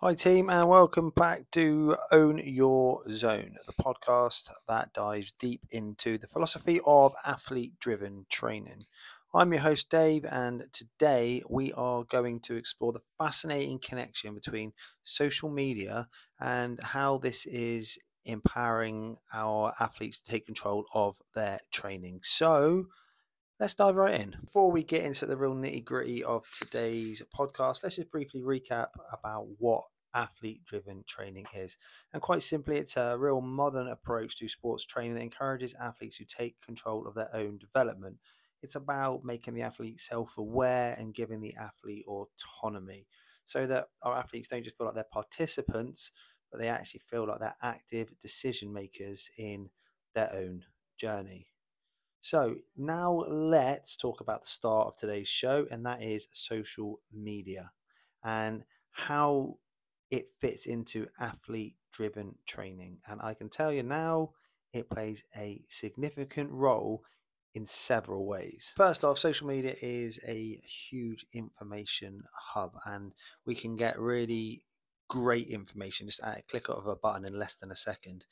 Hi, team, and welcome back to Own Your Zone, the podcast that dives deep into the philosophy of athlete driven training. I'm your host, Dave, and today we are going to explore the fascinating connection between social media and how this is empowering our athletes to take control of their training. So, let's dive right in. Before we get into the real nitty gritty of today's podcast, let's just briefly recap about what athlete driven training is. And quite simply, it's a real modern approach to sports training that encourages athletes to take control of their own development. It's about making the athlete self aware and giving the athlete autonomy so that our athletes don't just feel like they're participants, but they actually feel like they're active decision makers in their own journey. So now let's talk about the start of today's show, and that is social media and how it fits into athlete driven training. And I can tell you now, it plays a significant role in several ways. First off, social media is a huge information hub, and we can get really great information just at a click of a button in less than a second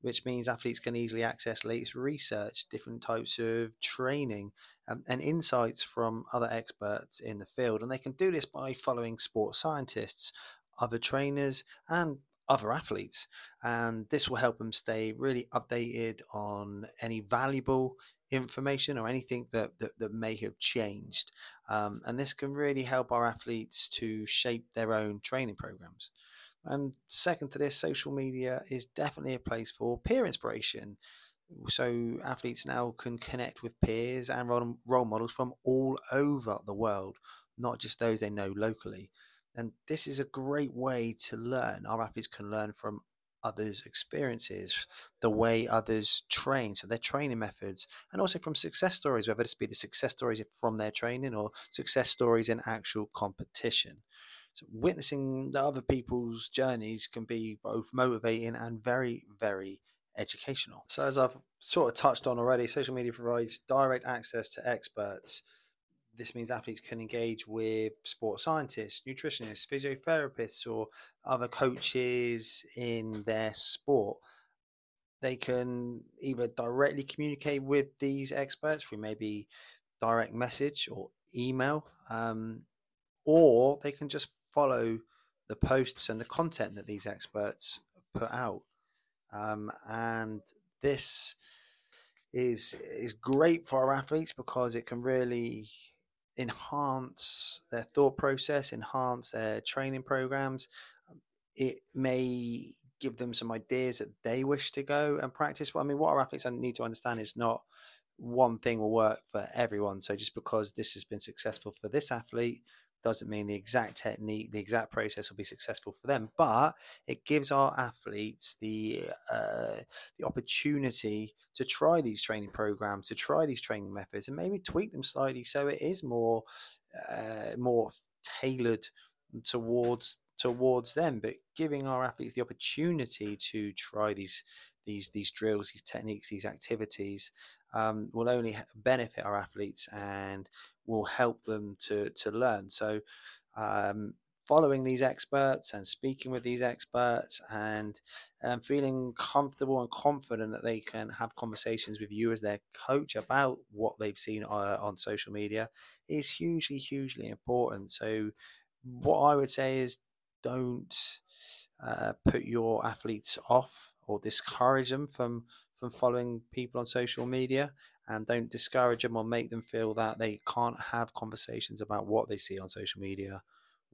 which means athletes can easily access latest research, different types of training, um, and insights from other experts in the field. And they can do this by following sports scientists, other trainers, and other athletes. And this will help them stay really updated on any valuable information or anything that, that, that may have changed. Um, and this can really help our athletes to shape their own training programs. And second to this, social media is definitely a place for peer inspiration. So athletes now can connect with peers and role models from all over the world, not just those they know locally. And this is a great way to learn. Our athletes can learn from others' experiences, the way others train, so their training methods, and also from success stories, whether this be the success stories from their training or success stories in actual competition. So witnessing the other people's journeys can be both motivating and very, very educational. So, as I've sort of touched on already, social media provides direct access to experts. This means athletes can engage with sports scientists, nutritionists, physiotherapists, or other coaches in their sport. They can either directly communicate with these experts through maybe direct message or email, um, or they can just follow the posts and the content that these experts put out. Um, and this is is great for our athletes because it can really enhance their thought process, enhance their training programs. It may give them some ideas that they wish to go and practice. But I mean, what our athletes need to understand is not one thing will work for everyone. So just because this has been successful for this athlete doesn't mean the exact technique, the exact process will be successful for them, but it gives our athletes the uh, the opportunity to try these training programs, to try these training methods, and maybe tweak them slightly so it is more uh, more tailored towards towards them. But giving our athletes the opportunity to try these these these drills, these techniques, these activities um, will only benefit our athletes and will help them to to learn. So, um, following these experts and speaking with these experts and um, feeling comfortable and confident that they can have conversations with you as their coach about what they've seen uh, on social media is hugely hugely important. So, what I would say is don't uh, put your athletes off or discourage them from from following people on social media and don't discourage them or make them feel that they can't have conversations about what they see on social media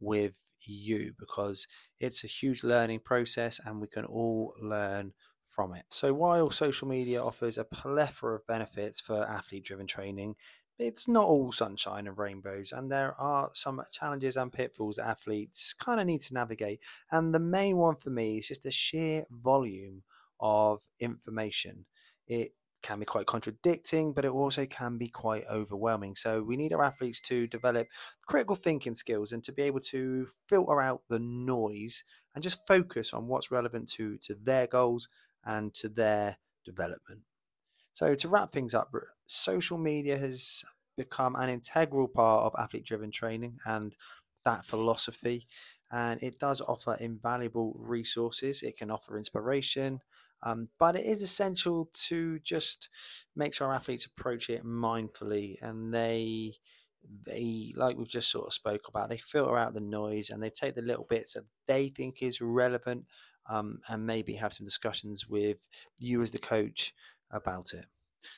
with you because it's a huge learning process and we can all learn from it. So, while social media offers a plethora of benefits for athlete driven training, it's not all sunshine and rainbows, and there are some challenges and pitfalls that athletes kind of need to navigate. And the main one for me is just the sheer volume of information. It can be quite contradicting, but it also can be quite overwhelming. So we need our athletes to develop critical thinking skills and to be able to filter out the noise and just focus on what's relevant to to their goals and to their development. So to wrap things up, social media has become an integral part of athlete driven training and that philosophy and it does offer invaluable resources. It can offer inspiration, um, but it is essential to just make sure our athletes approach it mindfully and they they like we've just sort of spoke about they filter out the noise and they take the little bits that they think is relevant um, and maybe have some discussions with you as the coach about it.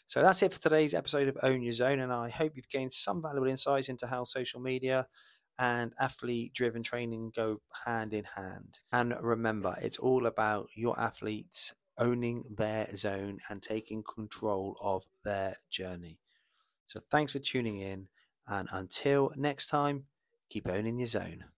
So that's it for today's episode of own your zone and i hope you've gained some valuable insights into how social media and athlete driven training go hand in hand. And remember it's all about your athletes owning their zone and taking control of their journey so thanks for tuning in and until next time, keep owning your zone.